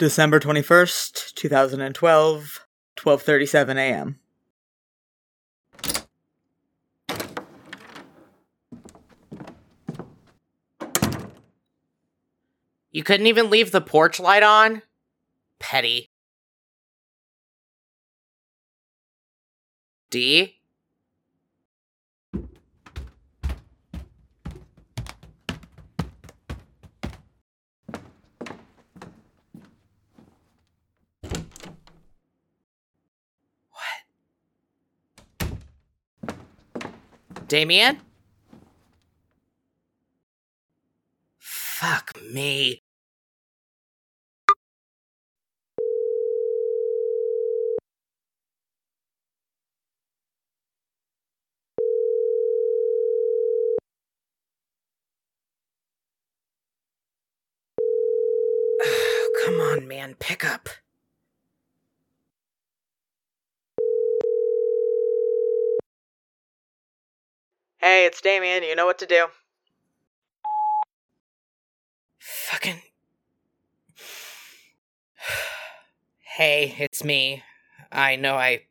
December 21st, 2012, 12:37 a.m. You couldn't even leave the porch light on? Petty. D? Damien? Fuck me. Come on, man, pick up. Hey, it's Damien. You know what to do. Fucking. Hey, it's me. I know I.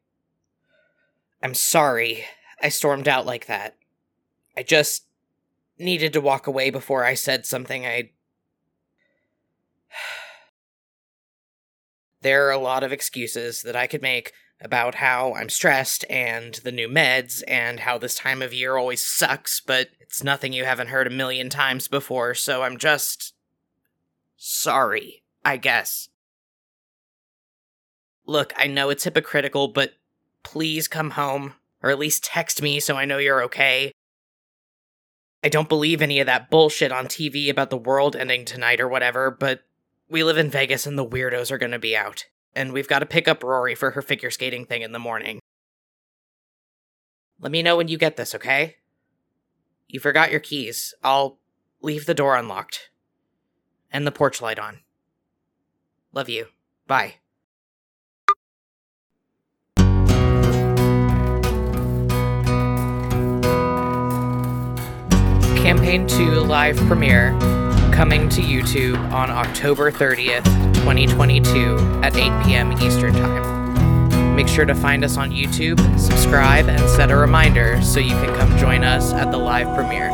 I'm sorry I stormed out like that. I just needed to walk away before I said something I. There are a lot of excuses that I could make about how I'm stressed and the new meds and how this time of year always sucks, but it's nothing you haven't heard a million times before, so I'm just. sorry, I guess. Look, I know it's hypocritical, but please come home, or at least text me so I know you're okay. I don't believe any of that bullshit on TV about the world ending tonight or whatever, but we live in Vegas and the weirdos are gonna be out and we've got to pick up Rory for her figure skating thing in the morning. Let me know when you get this, okay? You forgot your keys. I'll leave the door unlocked. And the porch light on. Love you. Bye. Campaign 2 live premiere coming to YouTube on October 30th, 2022 at 8 p.m. Eastern Time. Make sure to find us on YouTube, subscribe, and set a reminder so you can come join us at the live premiere.